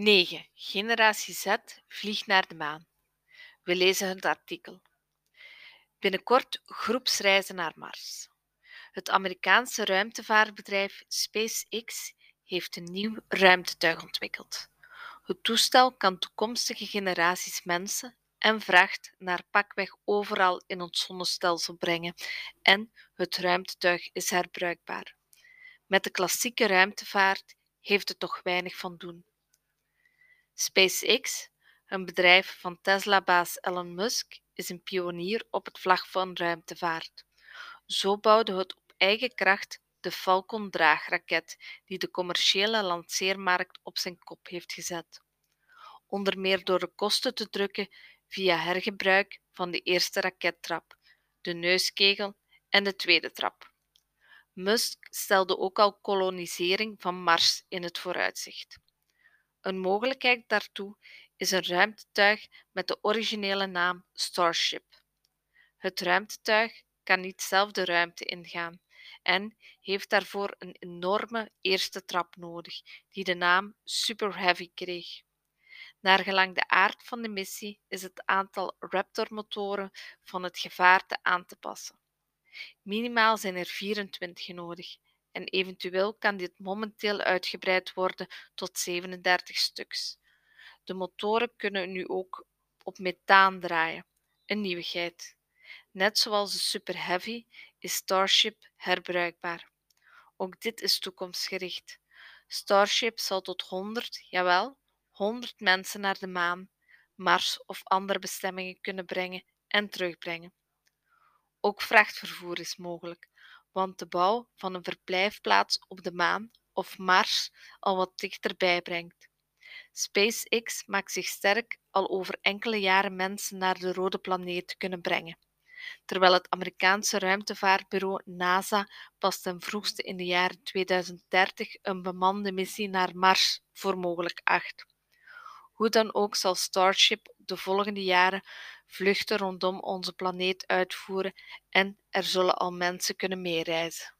9. Generatie Z vliegt naar de maan. We lezen het artikel. Binnenkort groepsreizen naar Mars. Het Amerikaanse ruimtevaartbedrijf SpaceX heeft een nieuw ruimtetuig ontwikkeld. Het toestel kan toekomstige generaties mensen en vracht naar pakweg overal in ons zonnestelsel brengen en het ruimtetuig is herbruikbaar. Met de klassieke ruimtevaart heeft het toch weinig van doen. SpaceX, een bedrijf van Tesla-baas Elon Musk, is een pionier op het vlak van ruimtevaart. Zo bouwde het op eigen kracht de Falcon-draagraket die de commerciële lanceermarkt op zijn kop heeft gezet. Onder meer door de kosten te drukken via hergebruik van de eerste rakettrap, de neuskegel en de tweede trap. Musk stelde ook al kolonisering van Mars in het vooruitzicht. Een mogelijkheid daartoe is een ruimtetuig met de originele naam Starship. Het ruimtetuig kan niet zelf de ruimte ingaan en heeft daarvoor een enorme eerste trap nodig, die de naam Super Heavy kreeg. Naargelang de aard van de missie is het aantal Raptor-motoren van het gevaarte aan te passen. Minimaal zijn er 24 nodig en eventueel kan dit momenteel uitgebreid worden tot 37 stuks. De motoren kunnen nu ook op methaan draaien, een nieuwigheid. Net zoals de Super Heavy is Starship herbruikbaar. Ook dit is toekomstgericht. Starship zal tot 100, jawel, 100 mensen naar de maan, Mars of andere bestemmingen kunnen brengen en terugbrengen. Ook vrachtvervoer is mogelijk, want de bouw van een verblijfplaats op de maan of Mars al wat dichterbij brengt. SpaceX maakt zich sterk al over enkele jaren mensen naar de rode planeet te kunnen brengen, terwijl het Amerikaanse ruimtevaartbureau NASA pas ten vroegste in de jaren 2030 een bemande missie naar Mars voor mogelijk acht. Hoe dan ook zal Starship de volgende jaren vluchten rondom onze planeet uitvoeren en er zullen al mensen kunnen meereizen.